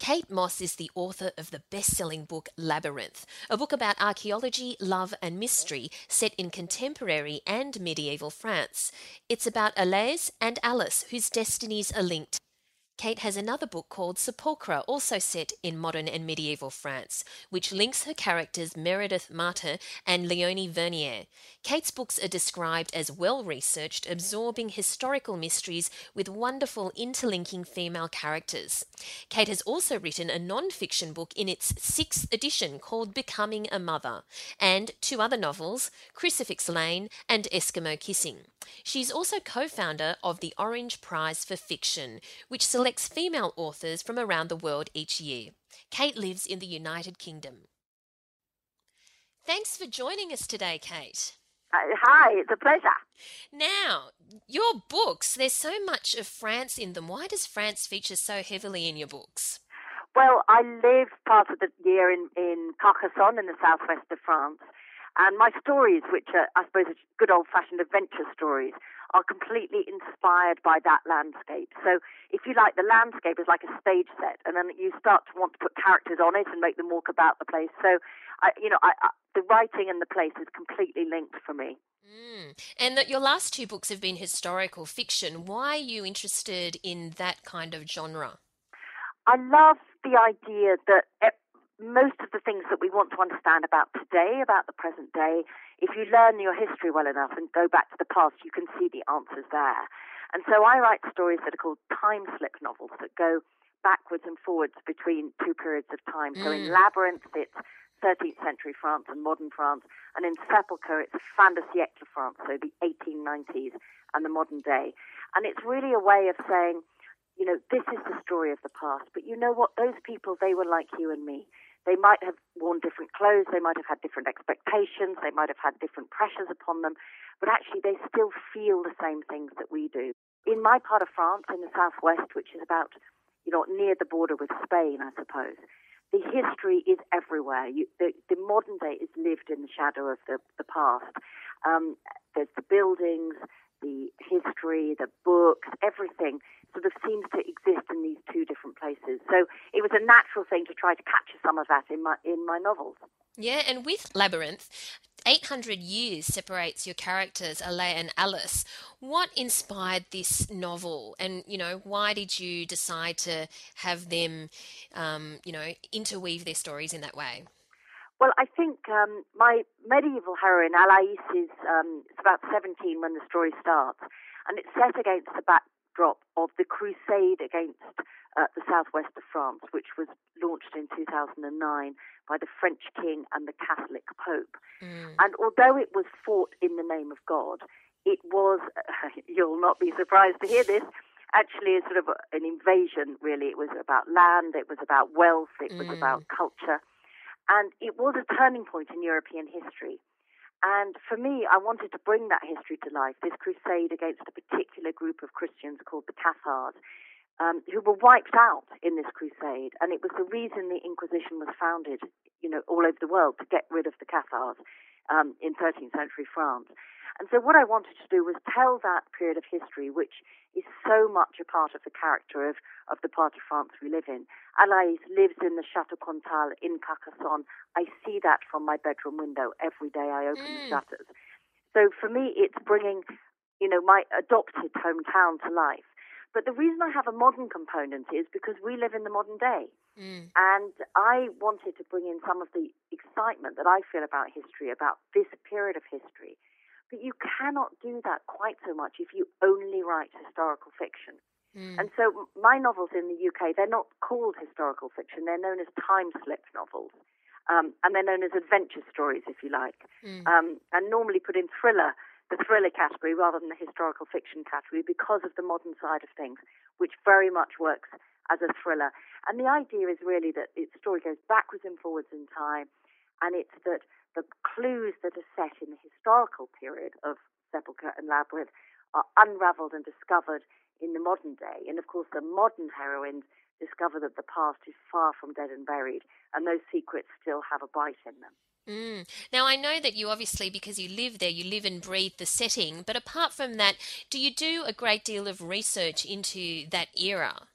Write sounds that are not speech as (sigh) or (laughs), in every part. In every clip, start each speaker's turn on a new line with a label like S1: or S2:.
S1: Kate Mosse is the author of the best selling book Labyrinth, a book about archaeology, love, and mystery set in contemporary and medieval France. It's about Alais and Alice, whose destinies are linked. Kate has another book called Sepulchre, also set in modern and medieval France, which links her characters Meredith Martin and Leonie Vernier. Kate's books are described as well researched, absorbing historical mysteries with wonderful interlinking female characters. Kate has also written a non fiction book in its sixth edition called Becoming a Mother, and two other novels, Crucifix Lane and Eskimo Kissing. She's also co founder of the Orange Prize for Fiction, which selects female authors from around the world each year. Kate lives in the United Kingdom. Thanks for joining us today, Kate.
S2: Hi, it's a pleasure.
S1: Now, your books, there's so much of France in them. Why does France feature so heavily in your books?
S2: Well, I live part of the year in, in Carcassonne in the southwest of France. And my stories, which are, I suppose, good old fashioned adventure stories, are completely inspired by that landscape. So, if you like, the landscape is like a stage set, and then you start to want to put characters on it and make them walk about the place. So, I, you know, I, I, the writing and the place is completely linked for me.
S1: Mm. And that your last two books have been historical fiction. Why are you interested in that kind of genre?
S2: I love the idea that most of the things that we want to understand about today, about the present day, if you learn your history well enough and go back to the past, you can see the answers there. And so I write stories that are called time slip novels that go backwards and forwards between two periods of time. Mm. So in mm. Labyrinth, it's 13th century France and modern France, and in Sepulchre, it's fin de siècle France, so the 1890s and the modern day. And it's really a way of saying, you know, this is the story of the past, but you know what? Those people, they were like you and me. They might have worn different clothes, they might have had different expectations, they might have had different pressures upon them, but actually they still feel the same things that we do. In my part of France, in the southwest, which is about, you know, near the border with Spain, I suppose, the history is everywhere. You, the, the, modern day is lived in the shadow of the, the past. Um, there's the buildings, the history, the books, everything sort of seems to exist in these two different places. So it was a natural thing to try to capture some of that in my in my novels.
S1: Yeah, and with Labyrinth, 800 years separates your characters, Alais and Alice. What inspired this novel? And, you know, why did you decide to have them, um, you know, interweave their stories in that way?
S2: Well, I think um, my medieval heroine, Alais, is um, about 17 when the story starts. And it's set against the backdrop of the crusade against uh, the southwest of France, which was launched in 2009 by the French king and the Catholic Pope. Mm. And although it was fought in the name of God, it was, uh, (laughs) you'll not be surprised to hear this, actually a sort of an invasion, really. It was about land, it was about wealth, it was mm. about culture. And it was a turning point in European history. And for me, I wanted to bring that history to life, this crusade against a particular group of Christians called the Cathars, um, who were wiped out in this crusade. And it was the reason the Inquisition was founded, you know, all over the world to get rid of the Cathars um, in 13th century France. And so what I wanted to do was tell that period of history, which is so much a part of the character of, of the part of France we live in. Alais lives in the Chateau Comtal in Carcassonne. I see that from my bedroom window every day I open mm. the shutters. So for me, it's bringing, you know, my adopted hometown to life. But the reason I have a modern component is because we live in the modern day. Mm. And I wanted to bring in some of the excitement that I feel about history, about this period of history. But you cannot do that quite so much if you only write historical fiction. Mm. And so my novels in the UK, they're not called historical fiction, they're known as time slip novels. Um, and they're known as adventure stories, if you like, mm. um, and normally put in thriller, the thriller category rather than the historical fiction category because of the modern side of things, which very much works as a thriller. And the idea is really that the story goes backwards and forwards in time, and it's that the clues that are set in the historical period of Sepulchre and Labyrinth are unraveled and discovered in the modern day. And of course, the modern heroines discover that the past is far from dead and buried, and those secrets still have a bite in them.
S1: Mm. Now, I know that you obviously, because you live there, you live and breathe the setting, but apart from that, do you do a great deal of research into that era?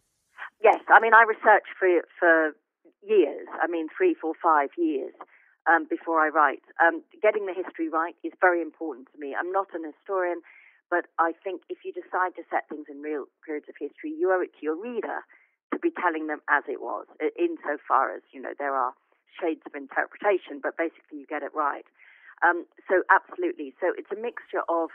S2: Yes, I mean, I research for, for years, I mean, three, four, five years. Um, before I write. Um, getting the history right is very important to me. I'm not an historian, but I think if you decide to set things in real periods of history, you owe it to your reader to be telling them as it was, insofar as, you know, there are shades of interpretation, but basically you get it right. Um, so, absolutely. So, it's a mixture of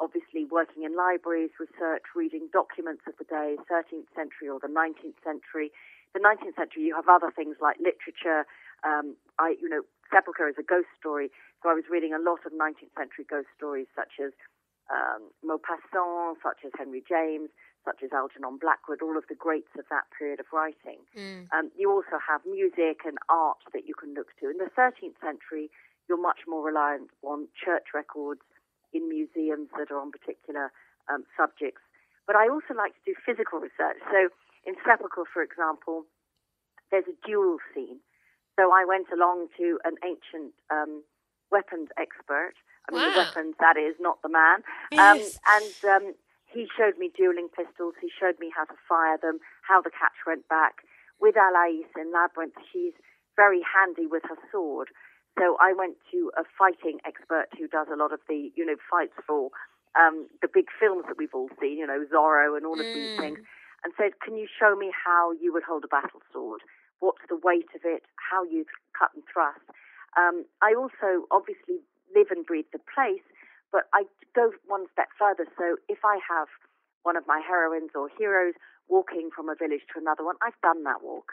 S2: obviously working in libraries, research, reading documents of the day, 13th century or the 19th century. The 19th century, you have other things like literature. Um, I, you know, Sepulchre is a ghost story, so I was reading a lot of 19th century ghost stories, such as um, Maupassant, such as Henry James, such as Algernon Blackwood, all of the greats of that period of writing. Mm. Um, you also have music and art that you can look to. In the 13th century, you're much more reliant on church records in museums that are on particular um, subjects. But I also like to do physical research. So in Sepulchre, for example, there's a duel scene. So I went along to an ancient um, weapons expert. I mean, wow. the weapons, that is, not the man. Um, yes. and um, he showed me dueling pistols. He showed me how to fire them, how the catch went back. With Alais in Labyrinth, she's very handy with her sword. So I went to a fighting expert who does a lot of the, you know, fights for um, the big films that we've all seen, you know, Zorro and all of mm. these things, and said, "Can you show me how you would hold a battle sword? What's the weight of it? How you cut and thrust?" Um, I also obviously live and breathe the place, but I go one step further. So if I have one of my heroines or heroes walking from a village to another one, I've done that walk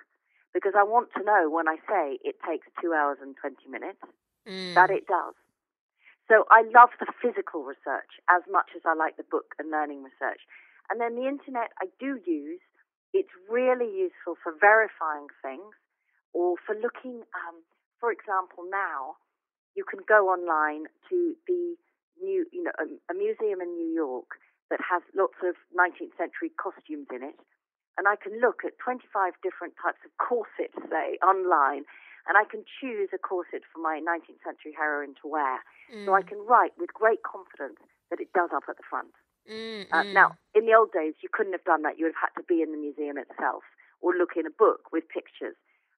S2: because I want to know when I say it takes two hours and 20 minutes mm. that it does. So I love the physical research as much as I like the book and learning research. And then the internet I do use. It's really useful for verifying things or for looking, um, for example, now you can go online to the new, you know, a, a museum in New York that has lots of 19th century costumes in it. And I can look at 25 different types of corsets, say, online, and I can choose a corset for my 19th century heroine to wear. Mm. So I mm. can write with great confidence that it does up at the front. Mm, uh, now, in the old days, you couldn't have done that. You would have had to be in the museum itself or look in a book with pictures.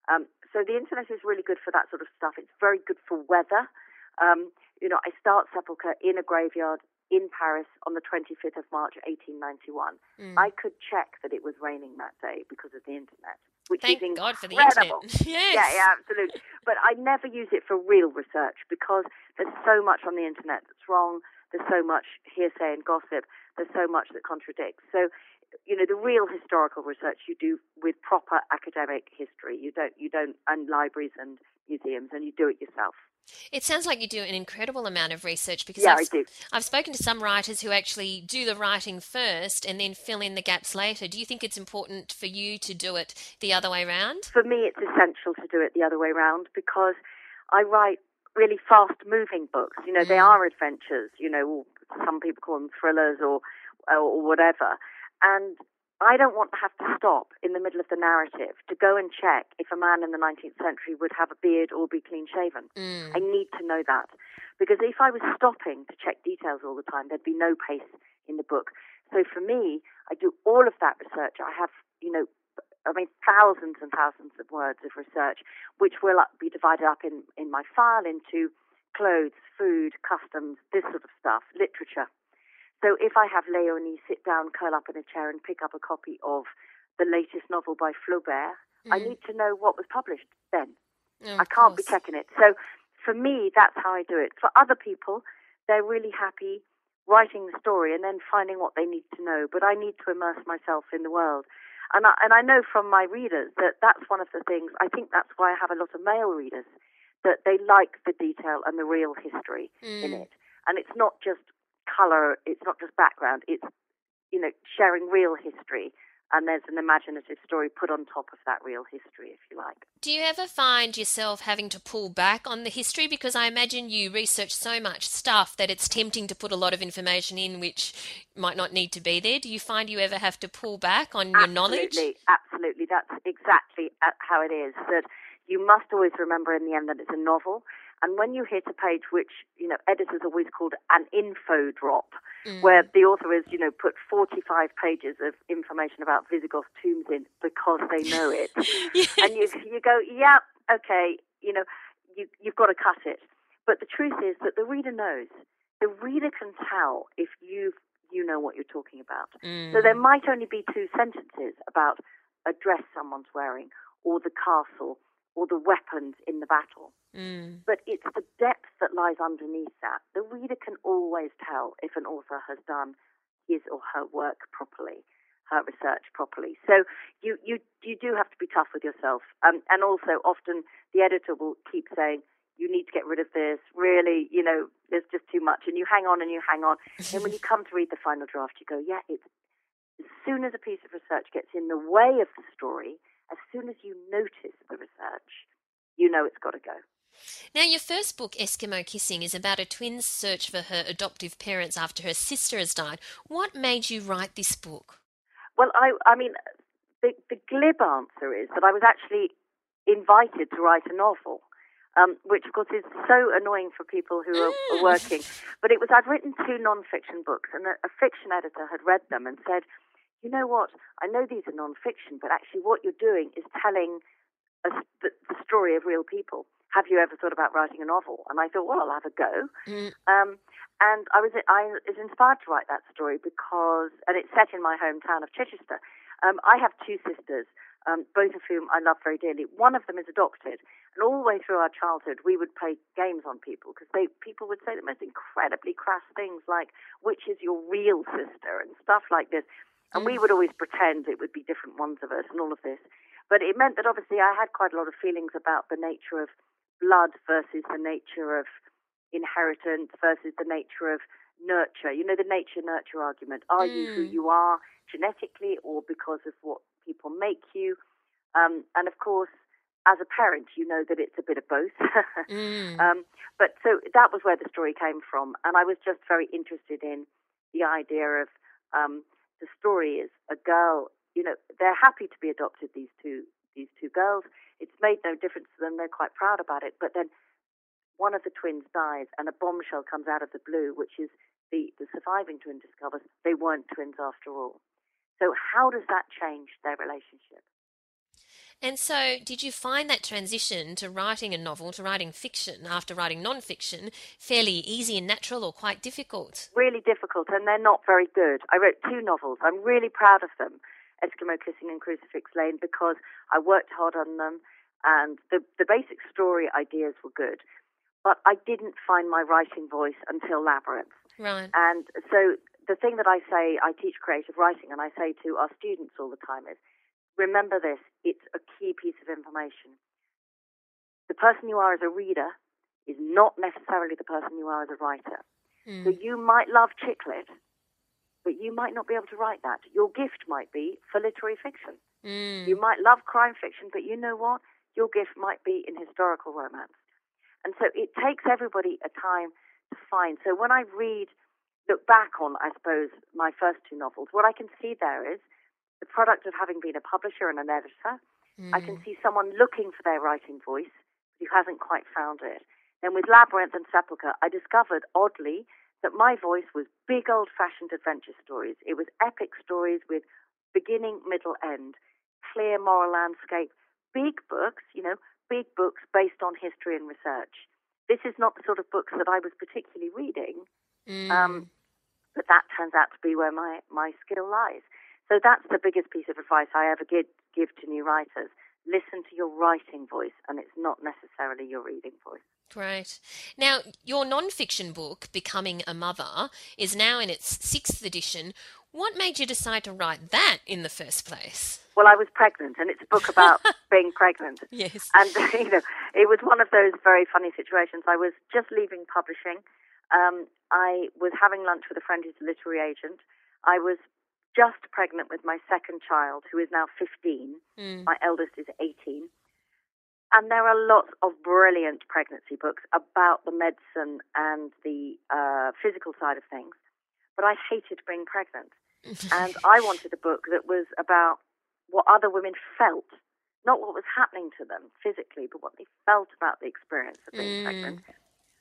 S2: Um, so the internet is really good for that sort of stuff. It's very good for weather. Um, you know, I start Sepulchre in a graveyard in Paris on the 25th of March, 1891. Mm. I could check that it was raining that day because of the internet, which
S1: Thank
S2: is incredible.
S1: God for the internet. (laughs) yes.
S2: Yeah, yeah, absolutely. but I never use it for real research because there's so much on the internet that's wrong. There's so much hearsay and gossip. There's so much that contradicts. So, you know, the real historical research you do with proper academic history. You don't, you don't, and libraries and museums, and you do it yourself.
S1: It sounds like you do an incredible amount of research because
S2: yeah,
S1: I've,
S2: I do.
S1: I've spoken to some writers who actually do the writing first and then fill in the gaps later. Do you think it's important for you to do it the other way around?
S2: For me, it's essential to do it the other way around because I write really fast moving books. You know, mm. they are adventures, you know, some people call them thrillers or, or whatever. And I don't want to have to stop in the middle of the narrative to go and check if a man in the 19th century would have a beard or be clean shaven. Mm. I need to know that. Because if I was stopping to check details all the time, there'd be no pace in the book. So for me, I do all of that research. I have, you know, I mean, thousands and thousands of words of research, which will be divided up in, in my file into clothes, food, customs, this sort of stuff, literature. So if I have Leonie sit down, curl up in a chair, and pick up a copy of the latest novel by Flaubert, mm. I need to know what was published then. Oh, I can't be checking it. So for me, that's how I do it. For other people, they're really happy writing the story and then finding what they need to know. But I need to immerse myself in the world. And I, and I know from my readers that that's one of the things, I think that's why I have a lot of male readers, that they like the detail and the real history mm. in it. And it's not just color, it's not just background, it's, you know, sharing real history and there's an imaginative story put on top of that real history, if you like.
S1: Do you ever find yourself having to pull back on the history? Because I imagine you research so much stuff that it's tempting to put a lot of information in which might not need to be there. Do you find you ever have to pull back on your knowledge?
S2: Absolutely, absolutely. That's exactly uh, how it is. That you must always remember in the end that it's a novel. And when you hit a page which, you know, editors always called an info drop, mm. where the author has, you know, put 45 pages of information about Visigoth tombs in because they know it. (laughs) yes. And you, you go, yeah, okay, you know, you, you've got to cut it. But the truth is that the reader knows. The reader can tell if you you know what you're talking about. Mm. So there might only be two sentences about a dress someone's wearing or the castle or the weapons in the battle. Mm. But it's the depth that lies underneath that. The reader can always tell if an author has done his or her work properly, her research properly. So you, you, you do have to be tough with yourself. Um, and also, often the editor will keep saying, you need to get rid of this. Really, you know, there's just too much. And you hang on and you hang on. (laughs) and when you come to read the final draft, you go, yeah, it's as soon as a piece of research gets in the way of the story, as soon as you notice the research, you know it's got to go.
S1: Now, your first book, Eskimo Kissing, is about a twin's search for her adoptive parents after her sister has died. What made you write this book?
S2: Well, I, I mean, the, the glib answer is that I was actually invited to write a novel. Um, which of course is so annoying for people who are, are, mm. working. But it was I'd written two non-fiction books, and a, a, fiction editor had read them and said, you know what? I know these are non-fiction, but actually what you're doing is telling a, the, the, story of real people. Have you ever thought about writing a novel? And I thought, well, I'll have a go. Mm. Um, and I was I was inspired to write that story because, and it's set in my hometown of Chichester. Um, I have two sisters, um, both of whom I love very dearly. One of them is adopted, and all the way through our childhood, we would play games on people because they people would say the most incredibly crass things like, "Which is your real sister?" and stuff like this. And we mm. would always pretend it would be different ones of us and all of this. But it meant that obviously I had quite a lot of feelings about the nature of blood versus the nature of inheritance versus the nature of nurture. You know, the nature nurture argument. Are mm. you who mm. you are genetically or because of what people make you? Um, and of course, as a parent, you know that it's a bit of both. (laughs) mm. um, but so that was where the story came from. And I was just very interested in the idea of um, the story is a girl, you know, they're happy to be adopted, these two, these two girls. It's made no difference to them. They're quite proud about it. But then one of the twins dies and a bombshell comes out of the blue, which is the, the surviving twin discovers they weren't twins after all. So how does that change their relationship?
S1: And so, did you find that transition to writing a novel, to writing fiction after writing non-fiction, fairly easy and natural or quite difficult?
S2: Really difficult, and they're not very good. I wrote two novels. I'm really proud of them, Eskimo Kissing and Crucifix Lane, because I worked hard on them, and the, the basic story ideas were good. But I didn't find my writing voice until Labyrinth.
S1: Right.
S2: And so the thing that I say, I teach creative writing, and I say to our students all the time is, remember this, it's a key piece of information. The person you are as a reader is not necessarily the person you are as a writer. Mm. So you might love chick lit, but you might not be able to write that. Your gift might be for literary fiction. Mm. You might love crime fiction, but you know what? Your gift might be in historical romance. And so it takes everybody a time to find. So when I read, look back on, I suppose, my first two novels, what I can see there is the product of having been a publisher and an editor. Mm. I can mm. see someone looking for their writing voice who hasn't quite found it. Then with Labyrinth and Sepulchre, I discovered oddly that my voice was big old fashioned adventure stories. It was epic stories with beginning, middle, end, clear moral landscape, big books, you know, big books based on history and research. This is not the sort of books that I was particularly reading, mm. um, but that turns out to be where my, my skill lies. So that's the biggest piece of advice I ever give, give to new writers. Listen to your writing voice, and it's not necessarily your reading voice.
S1: Great. Now, your non-fiction book, Becoming a Mother, is now in its sixth edition. What made you decide to write that in the first place?
S2: Well, I was pregnant, and it's a book about (laughs) being pregnant.
S1: Yes.
S2: And, (laughs) you know, it was one of those very funny situations. I was just leaving publishing. Um, I was having lunch with a friend who's a literary agent. I was just pregnant with my second child, who is now 15.
S1: Mm.
S2: My eldest is 18. And there are lots of brilliant pregnancy books about the medicine and the uh, physical side of things. But I hated being pregnant. (laughs) and I wanted a book that was about what other women felt, not what was happening to them physically, but what they felt about the experience of being
S1: Mm.
S2: pregnant.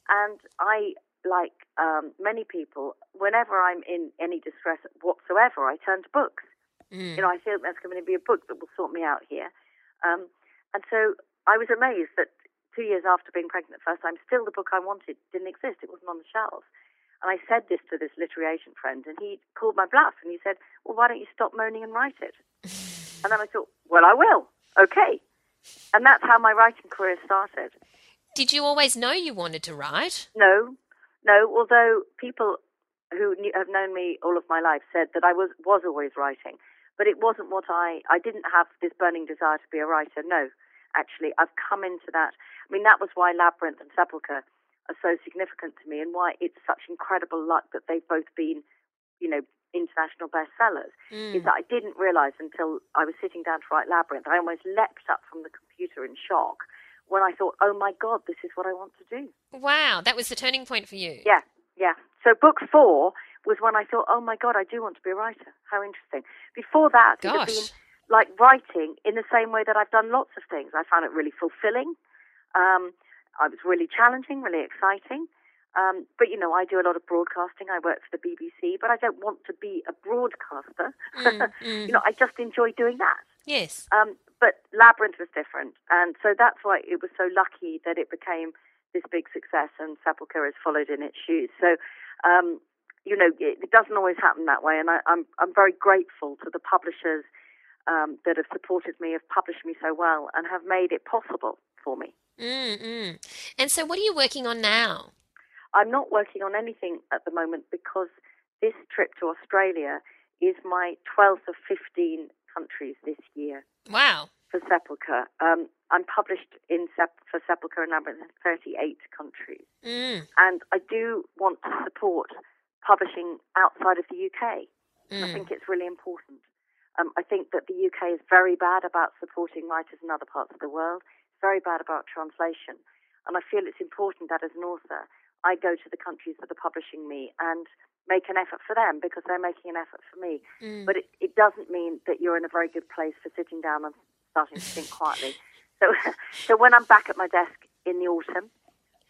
S2: And I, like um, many people, whenever I'm in any distress whatsoever, I turn to books.
S1: Mm.
S2: You know, I feel there's going to be a book that will sort me out here. Um, and so I was amazed that two years after being pregnant the first time, still the book I wanted didn't exist. It wasn't on the shelves. And I said this to this literary agent friend, and he called my bluff and he said, Well, why don't you stop moaning and write it? (laughs) and then I thought, Well, I will. Okay. And that's how my writing career started.
S1: Did you always know you wanted to write?
S2: No, no. Although people who knew, have known me all of my life said that I was was always writing, but it wasn't what I. I didn't have this burning desire to be a writer. No, actually, I've come into that. I mean, that was why Labyrinth and Sepulchre are so significant to me, and why it's such incredible luck that they've both been, you know, international bestsellers. Is
S1: Mm.
S2: that I didn't realize until I was sitting down to write Labyrinth. I almost leapt up from the computer in shock when I thought, "Oh my God, this is what I want to do."
S1: Wow, that was the turning point for you.
S2: Yeah, yeah. So book four was when I thought, oh my God, I do want to be a writer. How interesting. Before that, it had been like writing in the same way that I've done lots of things. I found it really fulfilling. Um, I was really challenging, really exciting. Um, but you know, I do a lot of broadcasting. I work for the BBC, but I don't want to be a broadcaster. (laughs)
S1: Mm, mm.
S2: you know, I just enjoy doing that.
S1: Yes.
S2: Um, but Labyrinth was different, and so that's why it was so lucky that it became this big success, and Sepulchre has followed in its shoes. So, um, you know, it, it doesn't always happen that way, and I, I'm I'm very grateful to the publishers um, that have supported me, have published me so well, and have made it possible for me.
S1: Mm, mm. And so, what are you working on now?
S2: I'm not working on anything at the moment because this trip to Australia is my 12th of 15 countries this year.
S1: Wow.
S2: for Sepulchre. Um, I'm published in Sep- for Sepulchre Labyrinth in 38 countries,
S1: Mm,
S2: and I do want to support publishing outside of the UK. I
S1: mm.
S2: think it's really important. Um, I think that the UK is very bad about supporting writers in other parts of the world, very bad about translation, and I feel it's important that as an author, I go to the countries that are publishing me and make an effort for them because they're making an effort for me.
S1: Mm.
S2: But it, it doesn't mean that you're in a very good place for sitting down and starting to think (laughs) quietly. So, (laughs) so when I'm back at my desk in the autumn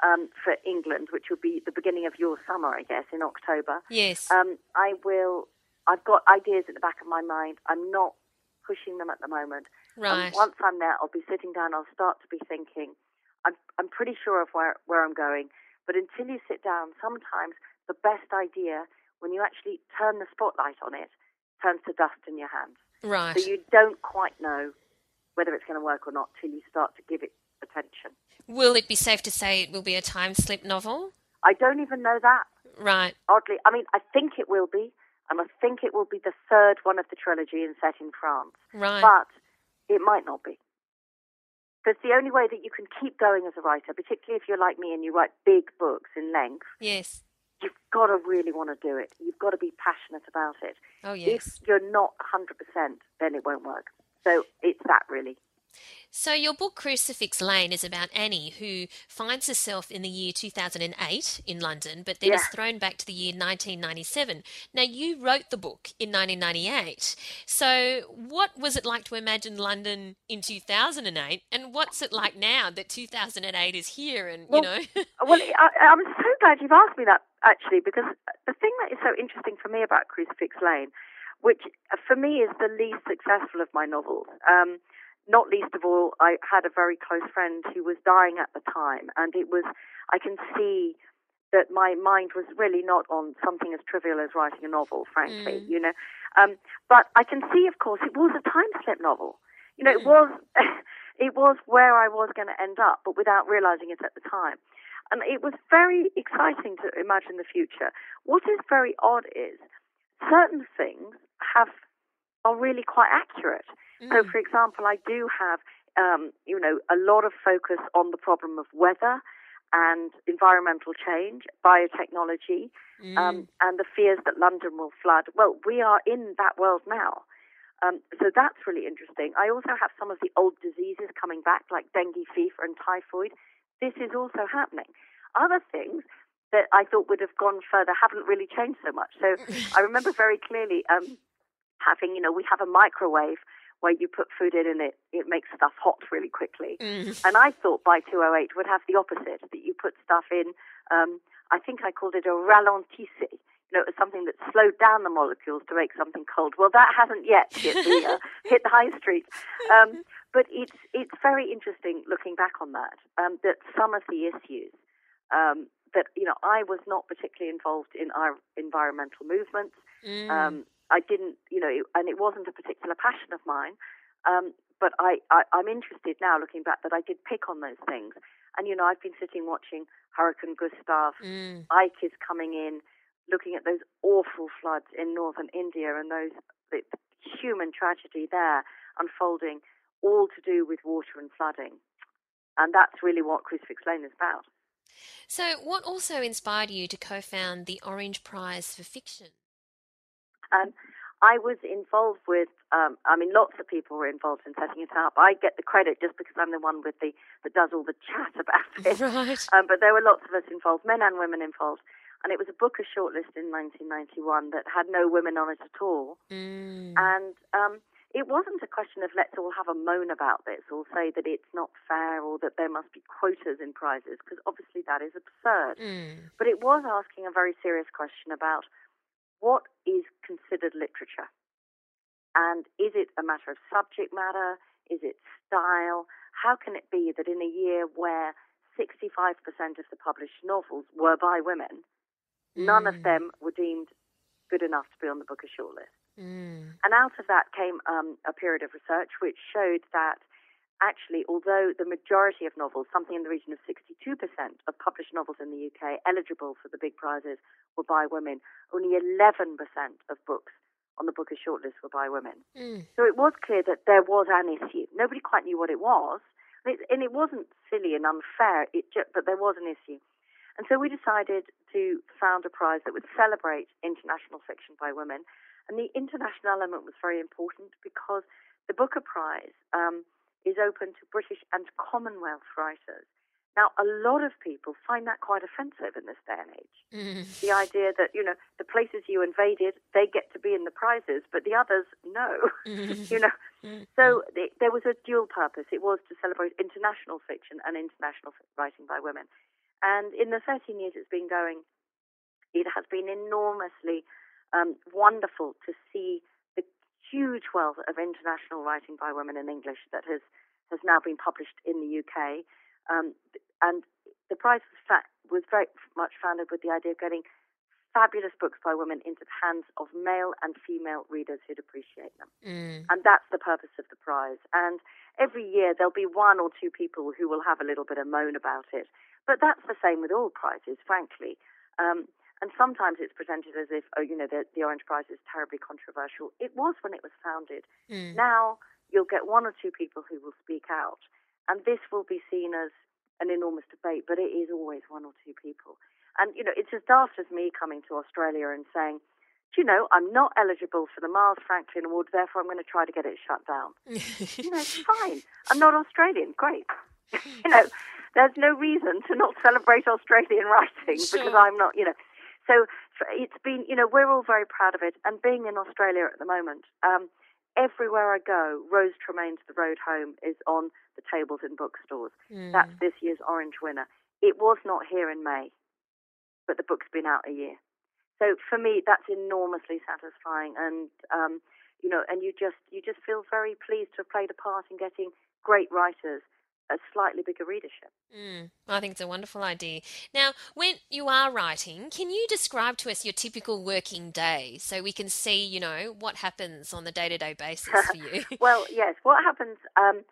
S2: um, for England, which will be the beginning of your summer, I guess, in October,
S1: yes.
S2: um, I will. I've got ideas at the back of my mind. I'm not pushing them at the moment. Um,
S1: right.
S2: once I'm there, I'll be sitting down. I'll start to be thinking. I'm I'm pretty sure of where where I'm going. But until you sit down, sometimes the best idea, when you actually turn the spotlight on it, turns to dust in your hands.
S1: right.
S2: So you don't quite know whether it's going to work or not till you start to give it attention.
S1: Will it be safe to say it will be a time slip novel?
S2: I don't even know that.
S1: Right.
S2: Oddly, I mean, I think it will be, and I think it will be the third one of the trilogy and set in France.
S1: Right.
S2: But it might not be. Because the only way that you can keep going as a writer, particularly if you're like me and you write big books in length,
S1: yes.
S2: You've got to really want to do it. You've got to be passionate about it.
S1: Oh, yes.
S2: If you're not 100%, then it won't work. So it's that really.
S1: So, your book Crucifix Lane is about Annie, who finds herself in the year 2008 in London, but then is thrown back to the year 1997. Now, you wrote the book in 1998. So, what was it like to imagine London in 2008? And what's it like now that 2008 is here and,
S2: Well,
S1: you know? (laughs)
S2: Well, I, I'm so glad you've asked me that, actually, because the thing that is so interesting for me about Crucifix Lane, which uh, for me is the least successful of my novels, um, not least of all, I had a very close friend who was dying at the time, and it was, I can see that my mind was really not on something as trivial as writing a novel, frankly,
S1: Mm.
S2: you know. Um, but I can see, of course, it was a time slip novel. You know, it
S1: Mm.
S2: was, (laughs) it was where I was going to end up, but without realizing it at the time. And it was very exciting to imagine the future. What is very odd is certain things have are really quite accurate. Mm. So, for example, I do have um, you know a lot of focus on the problem of weather and environmental change, biotechnology, mm. um, and the fears that London will flood. Well, we are in that world now. Um, so that's really interesting. I also have some of the old diseases coming back, like dengue fever and typhoid. This is also happening. Other things that I thought would have gone further haven't really changed so much. So (laughs) I remember very clearly um, having, you know, we have a microwave where you put food in and it, it makes stuff hot really quickly. Mm. And I thought by 208 would have the opposite, that you put stuff in, um, I think I called it a ralentissé. You know, it was something that slowed down the molecules to make something cold. Well, that hasn't yet hit the, uh, (laughs) hit the high street. Um, but it's, it's very interesting looking back on that, um, that some of the issues um, that, you know, I was not particularly involved in our environmental movements. Mm. Um, I didn't, you know, and it wasn't a particular passion of mine. Um, but I, I, I'm interested now, looking back, that I did pick on those things. And you know, I've been sitting watching Hurricane Gustav. Mm. Ike is coming in, looking at those awful floods in northern India and those the human tragedy there unfolding, all to do with water and flooding. And that's really what Crucifix Lane is about.
S1: So, what also inspired you to co found the Orange Prize for Fiction?
S2: Um, I was involved with, um, I mean, lots of people were involved in setting it up. I get the credit just because I'm the one with the that does all the chat about (laughs) it.
S1: Right.
S2: Um, but there were lots of us involved, men and women involved. And it was a Booker shortlist in 1991 that had no women on it at all. Mm. And um, it wasn't a question of let's all have a moan about this or say that it's not fair or that there must be quotas in prizes, because obviously that is absurd. Mm. But it was asking a very serious question about what is considered literature? And is it a matter of subject matter? Is it style? How can it be that in a year where 65% of the published novels were by women, mm. none of mm. them were deemed good enough to be on the Booker shortlist? Mm. And out of that came um, a period of research which showed that actually, although the majority of novels, something in the region of 62% of published novels in the UK eligible for the big prizes, were by women, only 11% of books on the Booker shortlist were by women. Mm. So it was clear that there was an issue. Nobody quite knew what it was, and it, and it wasn't silly and unfair, just, but there was an issue. And so we decided to found a prize that would celebrate international fiction by women. And the international element was very important because the Booker Prize um, is open to British and Commonwealth writers. Now, a lot of people find that quite offensive in this day and age. Mm. The idea that, you know, the places you invaded, they get to be in the prizes, but the others, no. Mm. (laughs) you know, mm. so the, there was a dual purpose. It was to celebrate international fiction and international writing by women. And in the 13 years it's been going, it has been enormously um, wonderful to see the huge wealth of international writing by women in English that has, has now been published in the UK. Um, and the prize was, fa- was very much founded with the idea of getting fabulous books by women into the hands of male and female readers who'd appreciate them. Mm. And that's the purpose of the prize. And every year there'll be one or two people who will have a little bit of moan about it. But that's the same with all prizes, frankly. Um, and sometimes it's presented as if, oh, you know, the, the Orange Prize is terribly controversial. It was when it was founded. Mm. Now you'll get one or two people who will speak out. And this will be seen as an enormous debate, but it is always one or two people. And, you know, it's as daft as me coming to Australia and saying, do you know, I'm not eligible for the Miles Franklin Award, therefore I'm going to try to get it shut down. (laughs) you know, it's fine. I'm not Australian. Great. (laughs) you know, there's no reason to not celebrate Australian writing sure. because I'm not, you know. So it's been, you know, we're all very proud of it. And being in Australia at the moment, um, everywhere I go, Rose Tremain's The Road Home is on the tables in bookstores. Mm. That's this year's Orange winner. It was not here in May, but the book's been out a year. So for me, that's enormously satisfying, and um, you know, and you just you just feel very pleased to have played a part in getting great writers a slightly bigger readership.
S1: Mm, I think it's a wonderful idea. Now, when you are writing, can you describe to us your typical working day so we can see, you know, what happens on the day to day basis for you? (laughs)
S2: well, yes. What happens, um,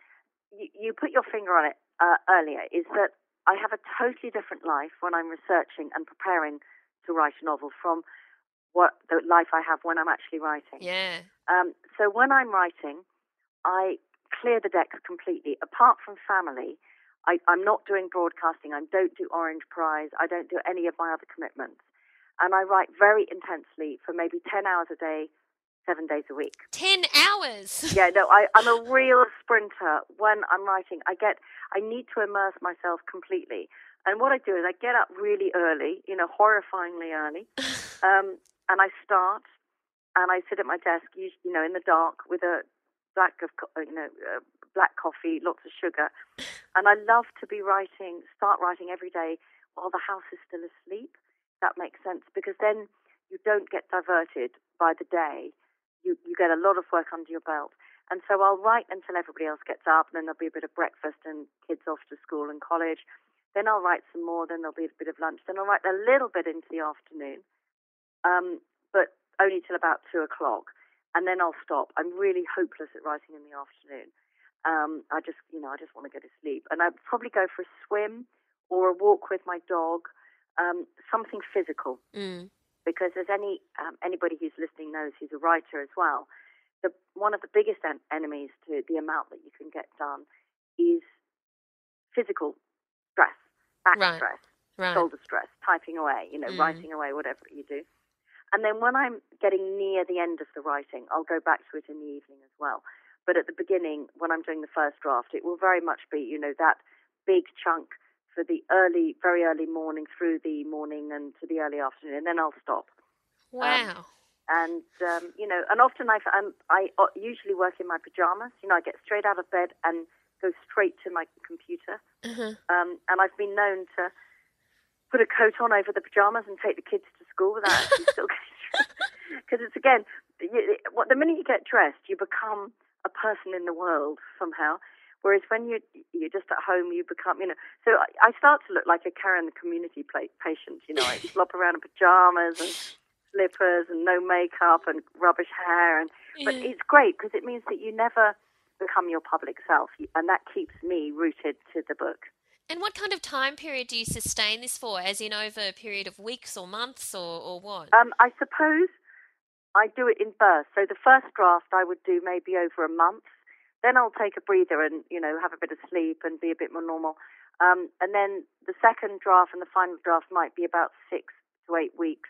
S2: you, you, put your finger on it uh, earlier, is that I have a totally different life when I'm researching and preparing to write a novel from what the life I have when I'm actually writing.
S1: Yeah.
S2: Um, so when I'm writing, I clear the decks completely. Apart from family, I, I'm not doing broadcasting. I don't do Orange Prize. I don't do any of my other commitments. And I write very intensely for maybe 10 hours a day, seven days a week.
S1: 10 hours? (laughs)
S2: yeah, no, I, I'm a real sprinter when I'm writing. I get, I need to immerse myself completely. And what I do is I get up really early, you know, horrifyingly early, (laughs) um, and I start, and I sit at my desk, you know, in the dark with a black of, you know, uh, black coffee, lots of sugar, and I love to be writing, start writing every day while the house is still asleep. That makes sense because then you don't get diverted by the day. You you get a lot of work under your belt. And so I'll write until everybody else gets up, and then there'll be a bit of breakfast and kids off to school and college. Then I'll write some more. Then there'll be a bit of lunch. Then I'll write a little bit into the afternoon, um, but only till about two o'clock, and then I'll stop. I'm really hopeless at writing in the afternoon. Um, I just, you know, I just want to go to sleep, and I'd probably go for a swim or a walk with my dog, um, something physical.
S1: Mm.
S2: Because as any um, anybody who's listening knows, who's a writer as well, the, one of the biggest en- enemies to the amount that you can get done is physical stress, back
S1: Right.
S2: stress,
S1: Right.
S2: shoulder stress, typing away, you know,
S1: Mm.
S2: writing away, whatever you do. And then when I'm getting near the end of the writing, I'll go back to it in the evening as well. But at the beginning, when I'm doing the first draft, it will very much be, you know, that big chunk for the early, very early morning through the morning and to the early afternoon, and then I'll stop.
S1: Wow.
S2: And um, you know, and often I, um, I uh, usually work in my pajamas. You know, I get straight out of bed and go straight to my computer.
S1: uh-huh.
S2: Um, and I've been known to put a coat on over the pajamas and take the kids to school without actually (laughs) still getting dressed. Because it's again, you, what the minute you get dressed, you become a person in the world somehow. Whereas when you you're just at home, you become, you know. So I, I start to look like a Karen the community pla- patient. You know, I (laughs) slop around in pajamas and slippers and no makeup and rubbish hair, and but
S1: Yeah.
S2: it's great because it means that you never become your public self, and that keeps me rooted to the book.
S1: And what kind of time period do you sustain this for? As in over a period of weeks or months or, or what?
S2: Um, I suppose I do it in bursts. So the first draft I would do maybe over a month. Then I'll take a breather and you know have a bit of sleep and be a bit more normal. Um, and then the second draft and the final draft might be about six to eight weeks.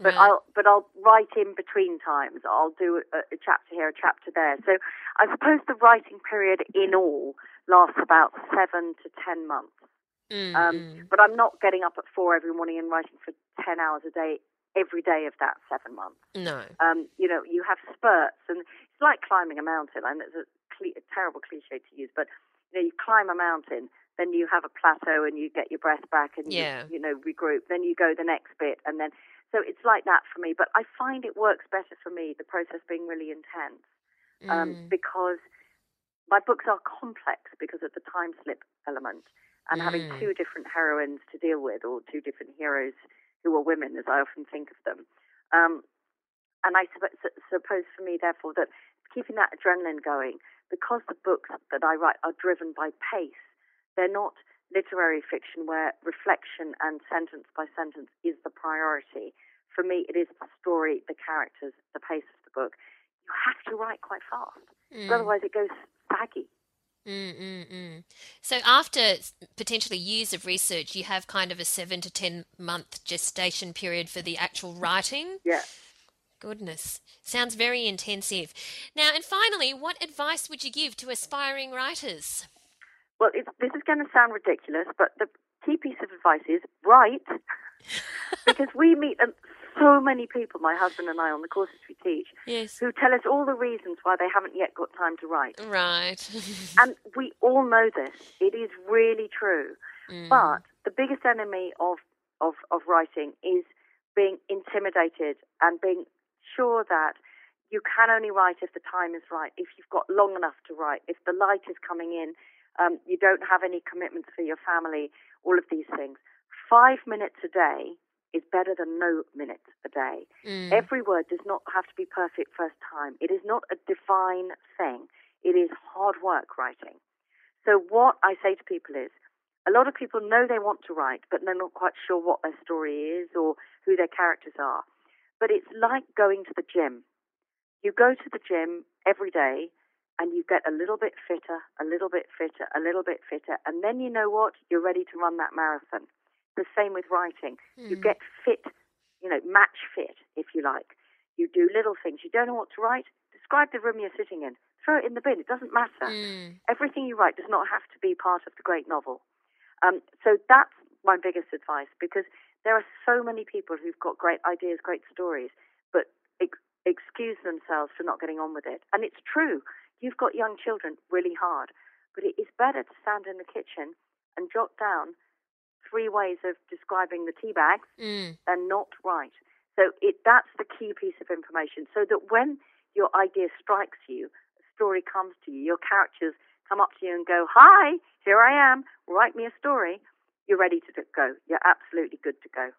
S2: But
S1: Right.
S2: I'll but I'll write in between times. I'll do a, a chapter here, a chapter there. So I suppose the writing period in all lasts about seven to ten months.
S1: Mm,
S2: Um,
S1: mm.
S2: But I'm not getting up at four every morning and writing for ten hours a day every day of that seven months.
S1: No.
S2: Um, you know, you have spurts, and it's like climbing a mountain. And it's a, cli a terrible cliche to use, but you know, you climb a mountain, then you have a plateau, and you get your breath back, and
S1: Yeah.
S2: you, you know regroup. Then you go the next bit, and then so it's like that for me. But I find it works better for me the process being really intense um,
S1: Mm.
S2: because my books are complex because of the time slip element and having
S1: Mm.
S2: two different heroines to deal with or two different heroes who are women, as I often think of them. Um, and I supp- su- suppose for me, therefore, that keeping that adrenaline going, because the books that I write are driven by pace, they're not literary fiction where reflection and sentence by sentence is the priority. For me, it is the story, the characters, the pace of the book. You have to write quite fast,
S1: Mm.
S2: otherwise it goes saggy.
S1: Mm, mm, mm. So after potentially years of research, you have kind of a seven to ten month gestation period for the actual writing.
S2: Yeah.
S1: Goodness, sounds very intensive. Now, and finally, what advice would you give to aspiring writers?
S2: Well, it's, this is going to sound ridiculous, but the key piece of advice is write, (laughs) because we meet um, so many people, my husband and I, on the courses we teach,
S1: Yes.
S2: who tell us all the reasons why they haven't yet got time to write.
S1: Right. (laughs)
S2: And we all know this. It is really true.
S1: Mm.
S2: But the biggest enemy of, of, of writing is being intimidated and being sure that you can only write if the time is right, if you've got long enough to write, if the light is coming in, um, you don't have any commitments for your family, all of these things. Five minutes a day is better than no minutes a day.
S1: Mm.
S2: Every word does not have to be perfect first time. It is not a divine thing. It is hard work writing. So what I say to people is, a lot of people know they want to write, but they're not quite sure what their story is or who their characters are. but it's like going to the gym. You go to the gym every day and you get a little bit fitter, a little bit fitter, a little bit fitter, and then you know what? You're ready to run that marathon. The same with writing. Mm. You hmm. get fit, you know, match fit, if you like. You do little things. You don't know what to write? Describe the room you're sitting in. Throw it in the bin. It doesn't matter. Mm. Everything you write does not have to be part of the great novel. Um, so that's my biggest advice because there are so many people who've got great ideas, great stories, but ex- excuse themselves for not getting on with it. And it's true. You've got young children really hard, but it is better to stand in the kitchen and jot down three ways of describing the tea bags mm. than not write. So it, that's the key piece of information. So that when your idea strikes you, a story comes to you, your characters come up to you and go, "Hi, here I am. Write me a story." You're ready to go. You're absolutely good to go.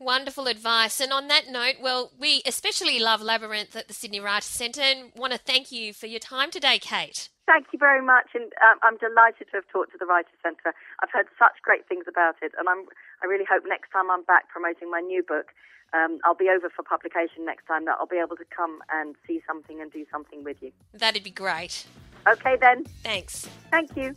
S1: Wonderful advice. And on that note, well, we especially love Labyrinth at the Sydney Writers Centre and want to thank you for your time today, Kate.
S2: Thank you very much, and um, I'm delighted to have talked to the Writers Centre. I've heard such great things about it, and I'm, I really hope next time I'm back promoting my new book, um, I'll be over for publication next time, that I'll be able to come and see something and do something with you.
S1: That'd be great.
S2: Okay, then.
S1: Thanks.
S2: Thank you.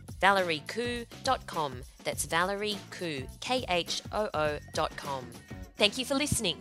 S1: valeriekhoo.com. That's Valerie K H O O.com. Thank you for listening.